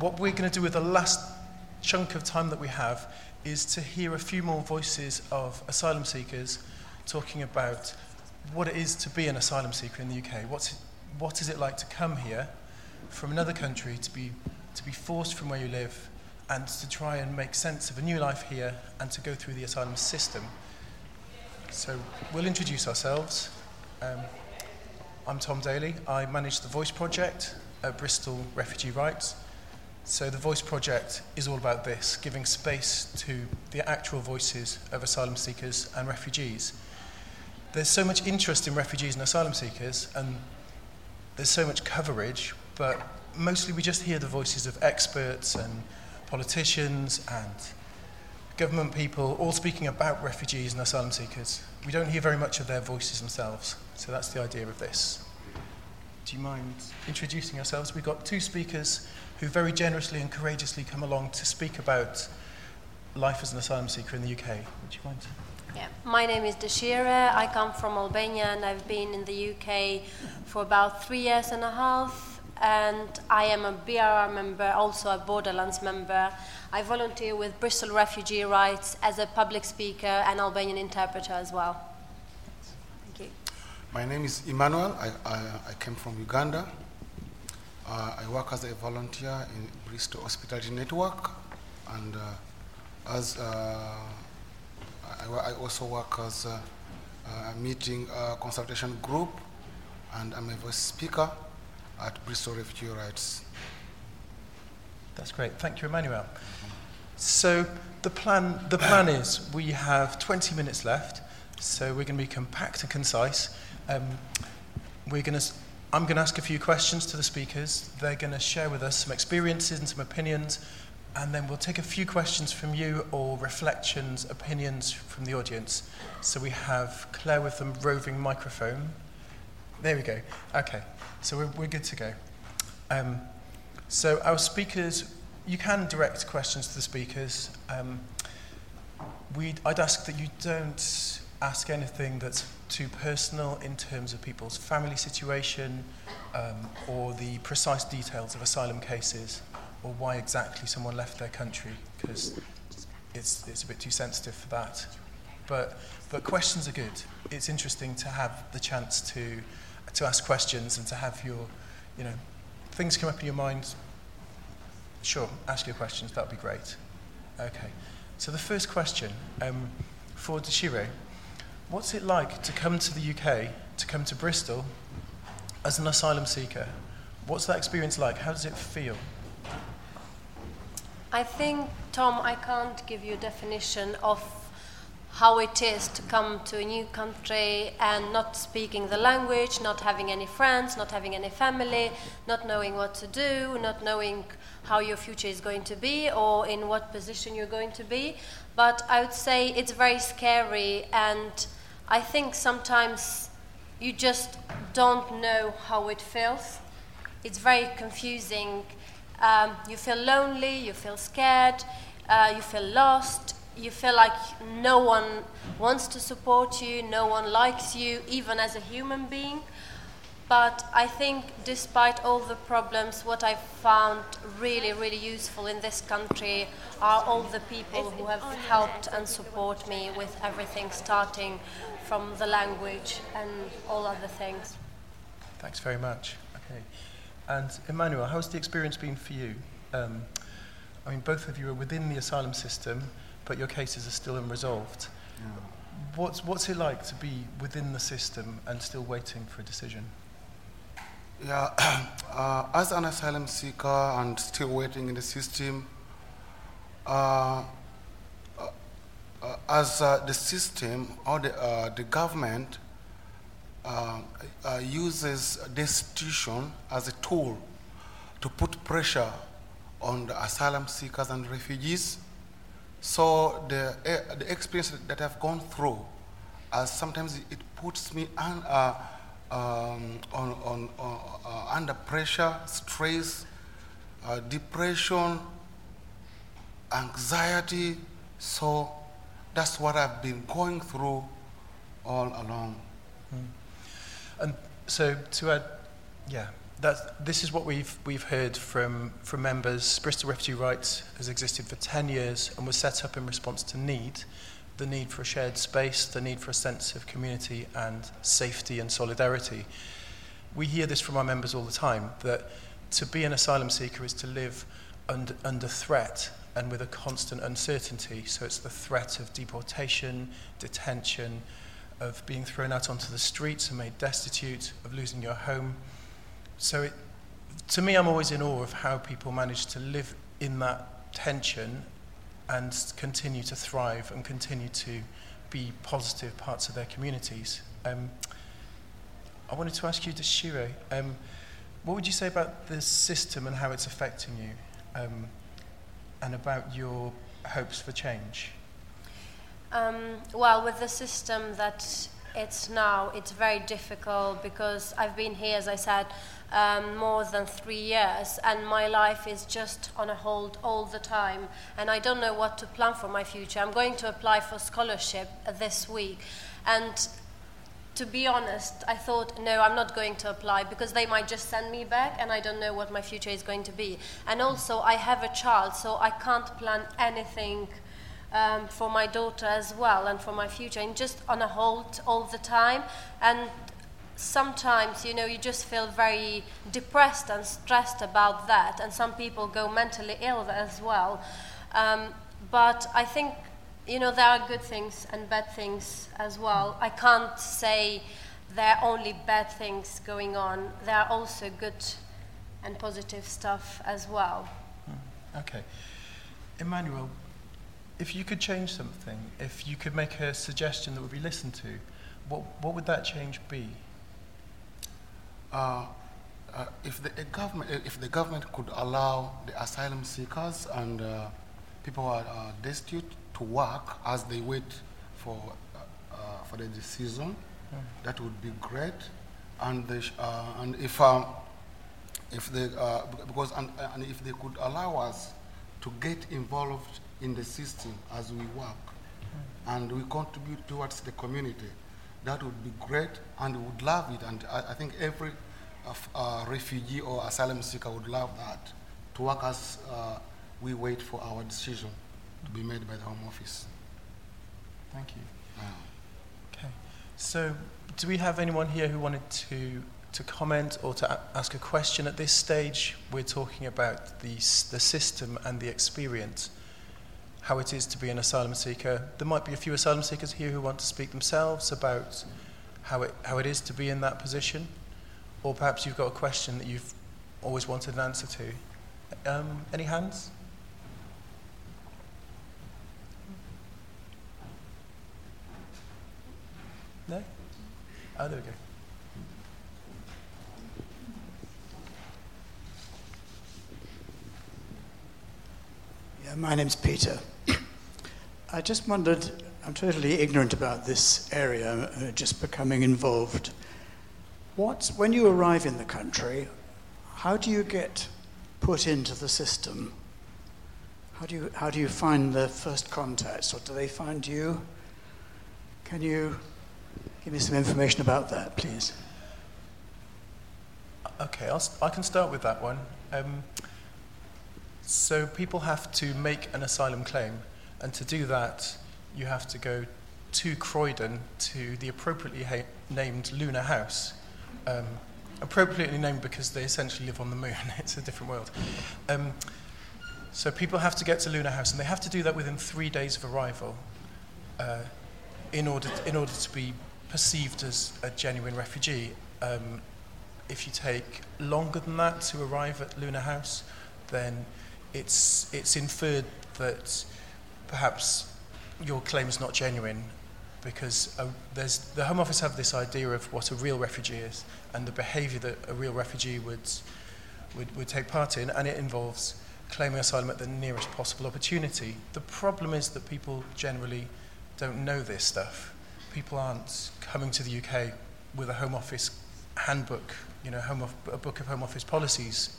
what we're going to do with the last chunk of time that we have is to hear a few more voices of asylum seekers talking about what it is to be an asylum seeker in the UK. What's what is it like to come here from another country, to be, to be forced from where you live, and to try and make sense of a new life here and to go through the asylum system. So we'll introduce ourselves. Um, I'm Tom Daly. I manage the Voice Project at Bristol Refugee Rights. So the Voice Project is all about this, giving space to the actual voices of asylum seekers and refugees. There's so much interest in refugees and asylum seekers, and there's so much coverage, but mostly we just hear the voices of experts and politicians and government people all speaking about refugees and asylum seekers. We don't hear very much of their voices themselves, so that's the idea of this. Do you mind introducing yourselves? We've got two speakers who very generously and courageously come along to speak about life as an asylum seeker in the UK. Would you mind? Yeah, my name is Deshira. I come from Albania and I've been in the UK for about three years and a half. And I am a BRR member, also a Borderlands member. I volunteer with Bristol Refugee Rights as a public speaker and Albanian interpreter as well. My name is Emmanuel. I, I, I came from Uganda. Uh, I work as a volunteer in Bristol Hospitality Network, and uh, as uh, I, I, also work as a, a meeting consultation group, and I'm a voice speaker at Bristol Refugee Rights. That's great. Thank you, Emmanuel. So the plan, the plan is we have 20 minutes left, so we're going to be compact and concise. Um, we're going to I'm going to ask a few questions to the speakers. They're going to share with us some experiences and some opinions, and then we'll take a few questions from you or reflections, opinions from the audience. So we have Claire with the roving microphone. There we go. Okay, so we're, we're good to go. Um, so our speakers, you can direct questions to the speakers. Um, we'd, I'd ask that you don't ask anything that's too personal in terms of people's family situation um, or the precise details of asylum cases or why exactly someone left their country because it's, it's a bit too sensitive for that. But, but questions are good. It's interesting to have the chance to, to ask questions and to have your, you know, things come up in your mind. Sure, ask your questions, that would be great. Okay, so the first question um, for Deshira. What's it like to come to the UK, to come to Bristol as an asylum seeker? What's that experience like? How does it feel? I think, Tom, I can't give you a definition of how it is to come to a new country and not speaking the language, not having any friends, not having any family, not knowing what to do, not knowing how your future is going to be or in what position you're going to be. But I would say it's very scary and I think sometimes you just don't know how it feels. It's very confusing. Um, you feel lonely, you feel scared, uh, you feel lost, you feel like no one wants to support you, no one likes you, even as a human being. But I think, despite all the problems, what I found really, really useful in this country are all the people who have helped and support me with everything, starting from the language and all other things. Thanks very much. Okay. And Emmanuel, how's the experience been for you? Um, I mean, both of you are within the asylum system, but your cases are still unresolved. Yeah. What's, what's it like to be within the system and still waiting for a decision? Yeah, uh, as an asylum seeker and still waiting in the system, uh, uh, as uh, the system or the, uh, the government uh, uses destitution as a tool to put pressure on the asylum seekers and refugees. So the, uh, the experience that I've gone through, sometimes it puts me un, um, on, on, under pressure, stress, depression, anxiety. So that's what I've been going through all along. Mm. And so to add, yeah, that, this is what we've, we've heard from, from members. Bristol Refugee Rights has existed for 10 years and was set up in response to need the need for a shared space, the need for a sense of community and safety and solidarity. We hear this from our members all the time that to be an asylum seeker is to live under, under threat and with a constant uncertainty. So it's the threat of deportation, detention, of being thrown out onto the streets and made destitute, of losing your home. So it, to me, I'm always in awe of how people manage to live in that tension and continue to thrive and continue to be positive parts of their communities. Um, I wanted to ask you, Deshira, um, what would you say about the system and how it's affecting you, um, and about your hopes for change? Um, well, with the system that it's now, it's very difficult because I've been here, as I said, um, more than three years, and my life is just on a hold all the time, and I don't know what to plan for my future. I'm going to apply for scholarship this week, and to be honest, I thought, no, I'm not going to apply because they might just send me back and I don't know what my future is going to be. And also, I have a child, so I can't plan anything um, for my daughter as well and for my future. I'm just on a hold all the time. And sometimes, you know, you just feel very depressed and stressed about that, and some people go mentally ill as well. Um, but I think, you know, there are good things and bad things as well. I can't say there are only bad things going on, there are also good and positive stuff as well. Hmm, okay. Emmanuel, if you could change something, if you could make a suggestion that would be listened to, what, what would that change be? Uh, uh, if, the government, if the government could allow the asylum seekers and uh, people who are uh, destitute to work as they wait for, uh, uh, for the decision, mm. that would be great. And, and if, um, if they, because, and, and if they could allow us to get involved in the system as we work and we contribute towards the community, that would be great, and we would love it. And I, I think every uh, refugee or asylum seeker would love that, to work as uh, we wait for our decision to be made by the Home Office. Thank you. Wow. Okay. So, do we have anyone here who wanted to to comment or to a- ask a question at this stage? We're talking about the the system and the experience how it is to be an asylum seeker. There might be a few asylum seekers here who want to speak themselves about how it, how it is to be in that position. Or perhaps you've got a question that you've always wanted an answer to. Um, any hands? No? Oh, there we go. My name's Peter. I just wondered, I'm totally ignorant about this area, uh, just becoming involved. What, when you arrive in the country, how do you get put into the system? How do you, how do you find the first contacts, or do they find you? Can you give me some information about that, please? Okay, I'll, I can start with that one. Um, so people have to make an asylum claim and to do that, you have to go to Croydon to the appropriately ha- named Lunar House. Um, appropriately named because they essentially live on the moon. it's a different world. Um, so people have to get to Lunar House, and they have to do that within three days of arrival uh, in, order to, in order to be perceived as a genuine refugee. Um, if you take longer than that to arrive at Lunar House, then it's, it's inferred that perhaps your claim is not genuine because uh, the Home Office have this idea of what a real refugee is and the behaviour that a real refugee would, would, would take part in, and it involves claiming asylum at the nearest possible opportunity. The problem is that people generally don't know this stuff. People aren't coming to the UK with a Home Office handbook, you know, home of, a book of Home Office policies.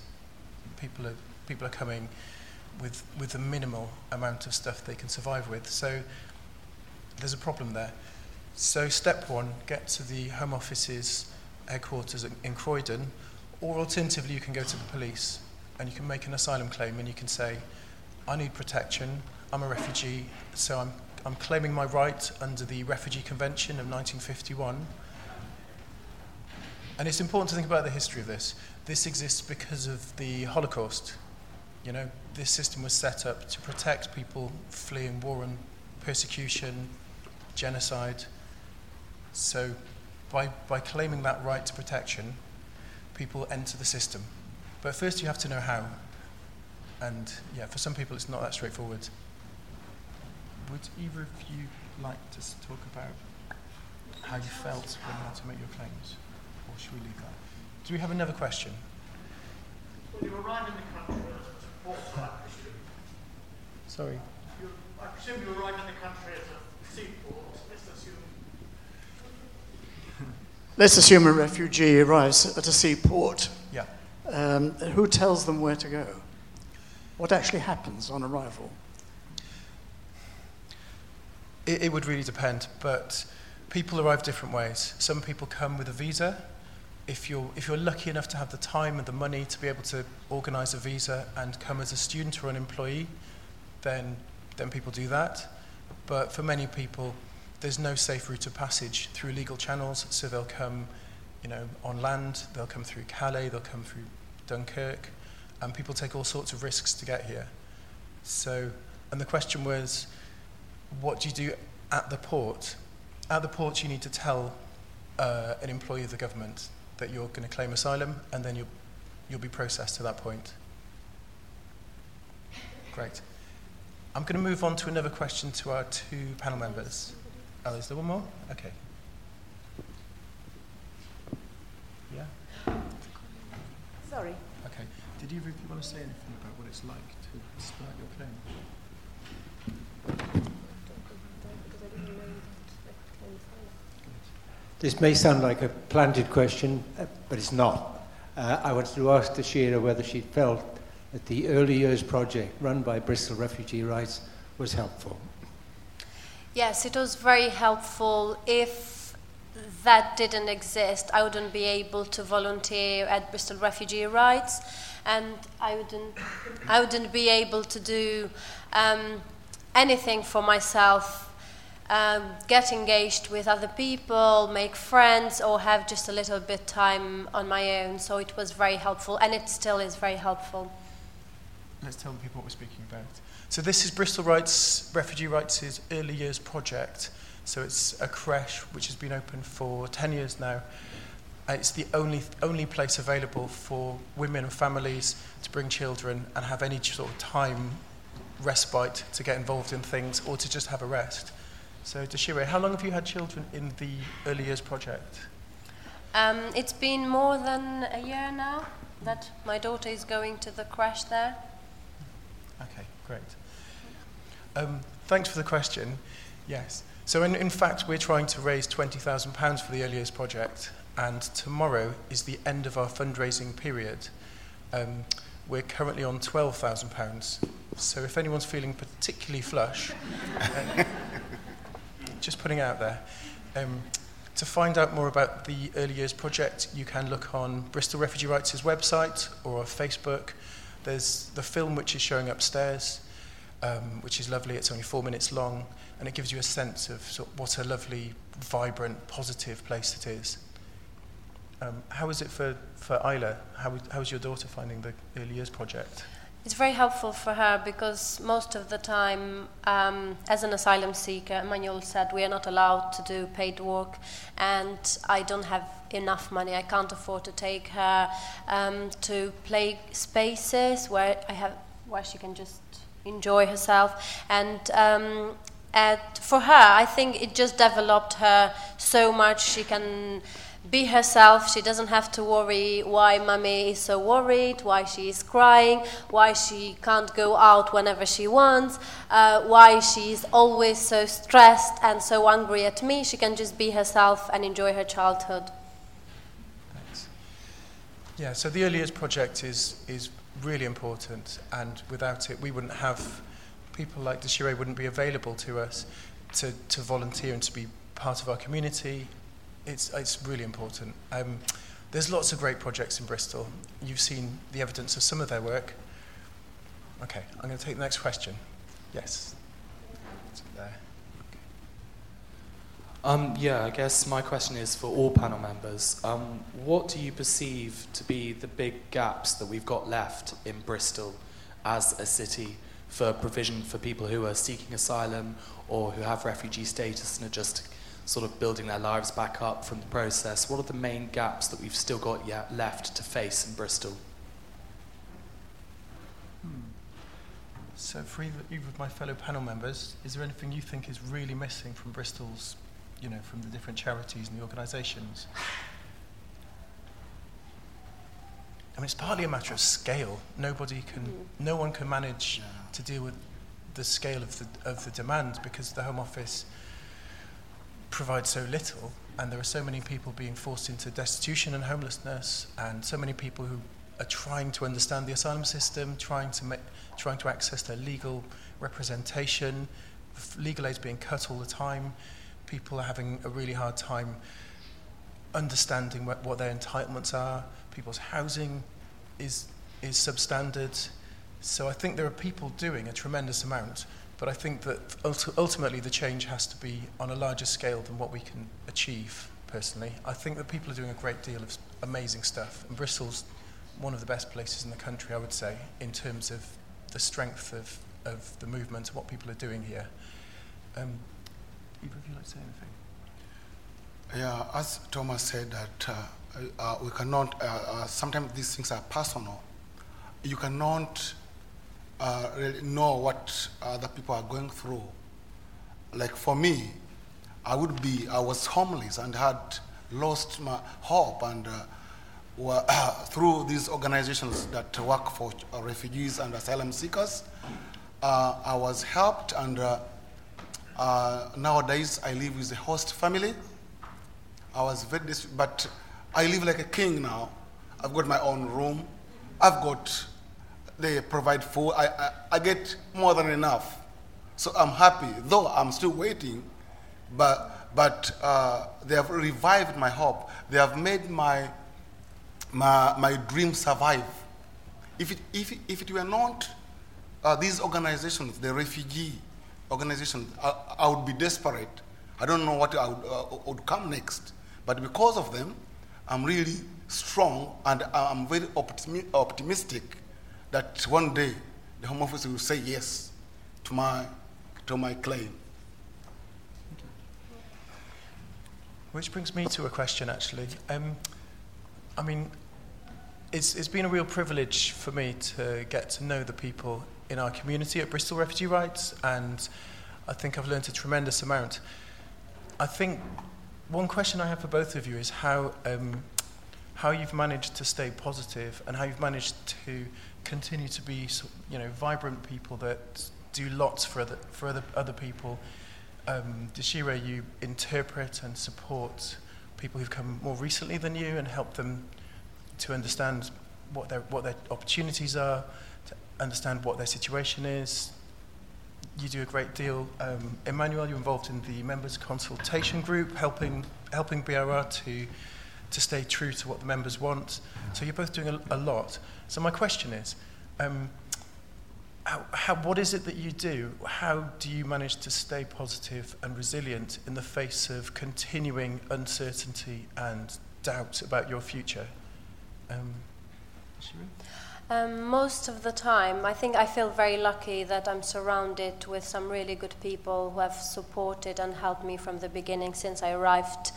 People are, people are coming with, with a minimal amount of stuff they can survive with. So there's a problem there. So step one, get to the Home Office's headquarters in Croydon, or alternatively, you can go to the police and you can make an asylum claim and you can say, I need protection, I'm a refugee, so I'm, I'm claiming my right under the Refugee Convention of 1951. And it's important to think about the history of this. This exists because of the Holocaust. You know, this system was set up to protect people fleeing war and persecution, genocide. So, by, by claiming that right to protection, people enter the system. But first, you have to know how. And yeah, for some people, it's not that straightforward. Would either of you like to talk about how you felt when you had to make your claims? Or should we leave that? Do we have another question? When you arrive in the country as a support practitioner, Sorry. you, I presume you arrive in the country as a seaport, let's assume. Let's assume a refugee arrives at a seaport. Yeah. Um, who tells them where to go? What actually happens on arrival? It, it would really depend, but people arrive different ways. Some people come with a visa. If you're, if you're lucky enough to have the time and the money to be able to organise a visa and come as a student or an employee, then, then people do that. But for many people, there's no safe route of passage through legal channels, so they'll come you know, on land, they'll come through Calais, they'll come through Dunkirk, and people take all sorts of risks to get here. So, and the question was, what do you do at the port? At the port, you need to tell uh, an employee of the government that you're going to claim asylum, and then you'll, you'll be processed to that point. Great. I'm going to move on to another question to our two panel members. Oh, is there one more? Okay. Yeah? Sorry. Okay. Did either of you want to say anything about what it's like to start your claim? This may sound like a planted question, uh, but it's not. Uh, I wanted to ask Tashira whether she felt that the early years project run by Bristol Refugee Rights was helpful. Yes, it was very helpful. If that didn't exist, I wouldn't be able to volunteer at Bristol Refugee Rights, and I wouldn't, I wouldn't be able to do um, anything for myself. Um, get engaged with other people, make friends, or have just a little bit time on my own. So it was very helpful, and it still is very helpful. Let's tell people what we're speaking about. So this is Bristol Rights, Refugee Rights' early years project. So it's a creche which has been open for 10 years now. Uh, It's the only, only place available for women and families to bring children and have any sort of time respite to get involved in things or to just have a rest. So Deshira, how long have you had children in the early years project? Um, it's been more than a year now that my daughter is going to the creche there. Okay, great. Um, thanks for the question. Yes. So, in, in fact, we're trying to raise £20,000 for the Early Years Project, and tomorrow is the end of our fundraising period. Um, we're currently on £12,000. So, if anyone's feeling particularly flush, uh, just putting out there. Um, to find out more about the Early Years Project, you can look on Bristol Refugee Rights' website or on Facebook. There's the film which is showing upstairs, um, which is lovely. It's only four minutes long, and it gives you a sense of, sort of what a lovely, vibrant, positive place it is. Um, how is it for, for Isla? How, how is your daughter finding the Early Years Project? It's very helpful for her because most of the time, um, as an asylum seeker, Emmanuel said we are not allowed to do paid work, and I don't have enough money. I can't afford to take her um, to play spaces where I have where she can just enjoy herself. And um, at, for her, I think it just developed her so much. She can be herself. She doesn't have to worry why mummy is so worried, why she is crying, why she can't go out whenever she wants, uh, why is always so stressed and so angry at me. She can just be herself and enjoy her childhood. Thanks. Yeah, so the Early Years Project is, is really important, and without it, we wouldn't have people like Deshira wouldn't be available to us to, to volunteer and to be part of our community. It's, it's really important. Um, There's lots of great projects in Bristol. You've seen the evidence of some of their work. Okay, I'm going to take the next question. Yes. There. Um, yeah, I guess my question is for all panel members. Um, what do you perceive to be the big gaps that we've got left in Bristol as a city for provision for people who are seeking asylum or who have refugee status and are just sort of building their lives back up from the process? What are the main gaps that we've still got yet left to face in Bristol? Hmm. So, for either, either of my fellow panel members, is there anything you think is really missing from Bristol's, you know, from the different charities and the organisations? I mean, it's partly a matter of scale. Nobody can, mm. no one can manage to deal with the scale of the, of the demand because the Home Office provides so little, and there are so many people being forced into destitution and homelessness, and so many people who are trying to understand the asylum system, trying to make, trying to access their legal representation. Legal aid's being cut all the time. People are having a really hard time understanding what, what their entitlements are. People's housing is is substandard. So I think there are people doing a tremendous amount, but I think that ultimately the change has to be on a larger scale than what we can achieve personally. I think that people are doing a great deal of amazing stuff, and Bristol's one of the best places in the country, I would say, in terms of the strength of, of the movement and what people are doing here. Um, would you like to say anything? Yeah, as Thomas said that uh, uh, we cannot, uh, uh, sometimes these things are personal. You cannot uh, really know what other people are going through. Like for me, I would be, I was homeless and had lost my hope and uh, were, through these organizations that work for refugees and asylum seekers, uh, I was helped and uh, uh, nowadays I live with a host family. I was very, dis- but I live like a king now. I've got my own room. I've got, they provide food. I, I, I get more than enough. So I'm happy, though I'm still waiting. But, but uh, they have revived my hope. They have made my, my, my dream survive. If it, if, if it were not uh, these organizations, the refugee organizations, I, I would be desperate. I don't know what would, uh, would come next. But because of them, I'm really strong and I'm very optimi- optimistic that one day the Home Office will say yes to my, to my claim. Which brings me to a question, actually. Um, I mean, it's, it's been a real privilege for me to get to know the people in our community at Bristol Refugee Rights, and I think I've learned a tremendous amount. I think one question I have for both of you is how, um, how you've managed to stay positive and how you've managed to continue to be you know, vibrant people that do lots for other, for other, other people. Um, Deshira, you interpret and support people who've come more recently than you and help them to understand what their, what their opportunities are, to understand what their situation is. You do a great deal. Um, Emmanuel, you're involved in the members' consultation group, helping, helping BRR to, to stay true to what the members want. So you're both doing a, a lot. So my question is, um, how, how, what is it that you do? How do you manage to stay positive and resilient in the face of continuing uncertainty and doubt about your future? Um, Um, most of the time, I think I feel very lucky that I'm surrounded with some really good people who have supported and helped me from the beginning since I arrived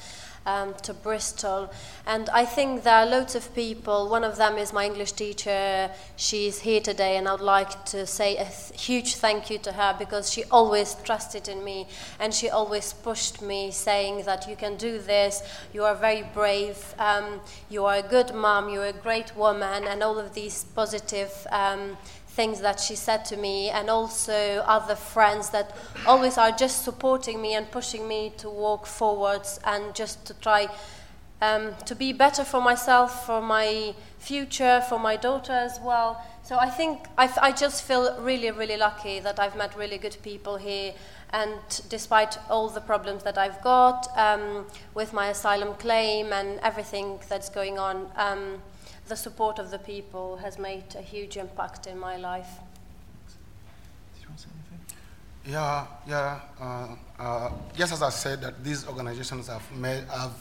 um, to Bristol. And I think there are loads of people. One of them is my English teacher. She's here today, and I would like to say a th- huge thank you to her because she always trusted in me and she always pushed me, saying that you can do this, you are very brave, um, you are a good mom, you're a great woman, and all of these positive. Um, things that she said to me, and also other friends that always are just supporting me and pushing me to walk forwards and just to try um, to be better for myself, for my future, for my daughter as well. So I think I, just feel really, really lucky that I've met really good people here. And despite all the problems that I've got um, with my asylum claim and everything that's going on, um, the support of the people has made a huge impact in my life. Did you want to say anything? Yeah, yeah. Uh, uh, just as I said, that these organizations have made, have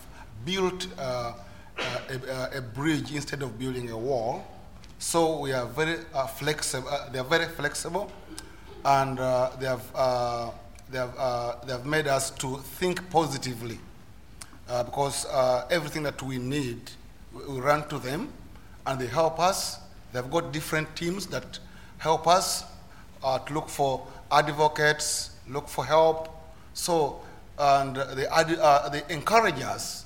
built uh, uh a, a, bridge instead of building a wall. So we are very uh, flexible. Uh, they are very flexible, and they have they have they have made us to think positively, because everything that we need, we run to them, and they help us. They've got different teams that help us to look for advocates, look for help. So, and they, uh, they encourage us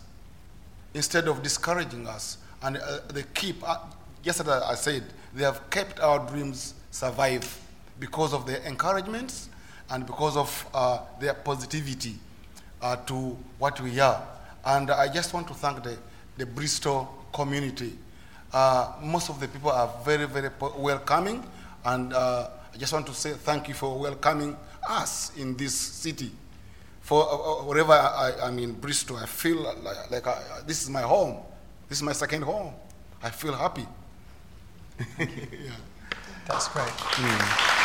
instead of discouraging us. And uh, they keep, uh, just I said, they have kept our dreams survive because of their encouragements and because of uh, their positivity uh, to what we are. And I just want to thank the, the Bristol community. Uh, most of the people are very, very welcoming and I just want to say thank you for welcoming us in this city. For uh, uh wherever I, am in Bristol, I feel like, like I, this is my home. This is my second home. I feel happy. yeah. That's great. Mm.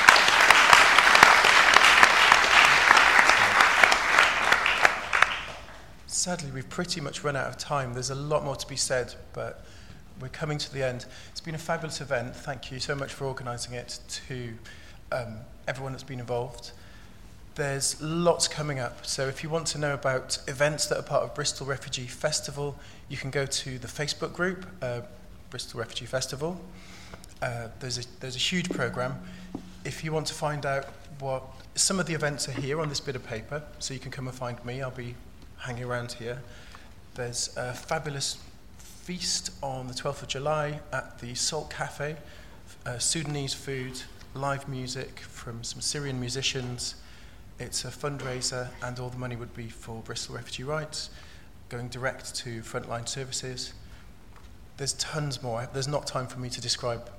Sadly, we've pretty much run out of time. There's a lot more to be said, but we're coming to the end. It's been a fabulous event. Thank you so much for organising it to um, everyone that's been involved. There's lots coming up. So if you want to know about events that are part of Bristol Refugee Festival, you can go to the Facebook group, uh, Bristol Refugee Festival. Uh, there's, a, there's a huge program. If you want to find out what some of the events are here on this bit of paper, so you can come and find me. I'll be hanging around here. There's a fabulous feast on the 12th of July at the Salt Cafe, uh, Sudanese food, live music from some Syrian musicians. It's a fundraiser, and all the money would be for Bristol Refugee Rights, going direct to frontline services. There's tons more. There's not time for me to describe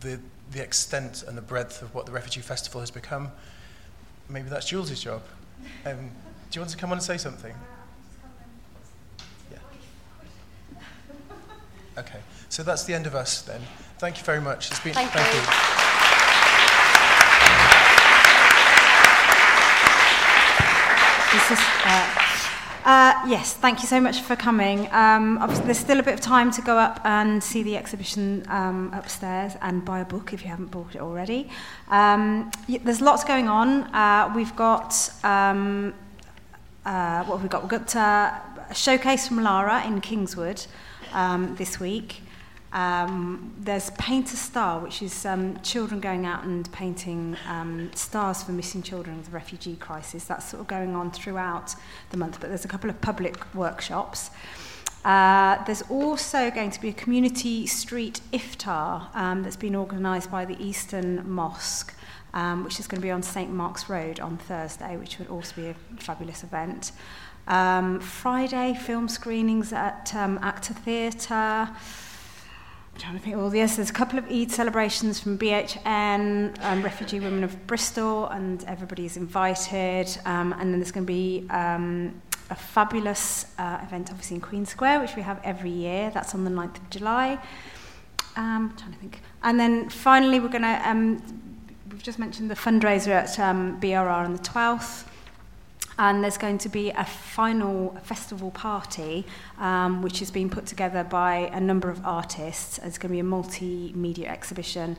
the, the extent and the breadth of what the Refugee Festival has become. Maybe that's Jules' job. Um, do you want to come on and say something? Okay, so that's the end of us then. Thank you very much. It's been, thank, thank you. you. This is, uh, uh, yes, thank you so much for coming. Um, there's still a bit of time to go up and see the exhibition um, upstairs and buy a book if you haven't bought it already. Um, there's lots going on. Uh, we've got, um, uh, what have we got? We've got uh, a showcase from Lara in Kingswood um, this week. Um, there's Paint a Star, which is um, children going out and painting um, stars for missing children of the refugee crisis. That's sort of going on throughout the month, but there's a couple of public workshops. Uh, there's also going to be a community street iftar um, that's been organised by the Easton Mosque, um, which is going to be on St Mark's Road on Thursday, which would also be a fabulous event. Um, Friday, film screenings at um, Actor Theatre. I'm trying to think, well, yes, there's a couple of Eid celebrations from BHN, um, Refugee Women of Bristol, and everybody's invited. Um, and then there's going to be um, a fabulous uh, event, obviously, in Queen Square, which we have every year. That's on the 9th of July. Um, trying to think. And then finally, we're going to, um, we've just mentioned the fundraiser at um, BRR on the 12th. And there's going to be a final festival party, um, which is being put together by a number of artists. It's going to be a multimedia exhibition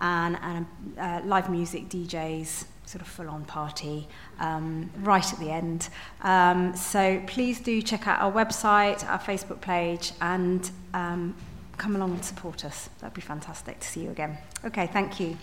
and, and uh, live music, DJs, sort of full-on party um, right at the end. Um, so please do check out our website, our Facebook page, and um, come along and support us. That'd be fantastic to see you again. Okay, thank you.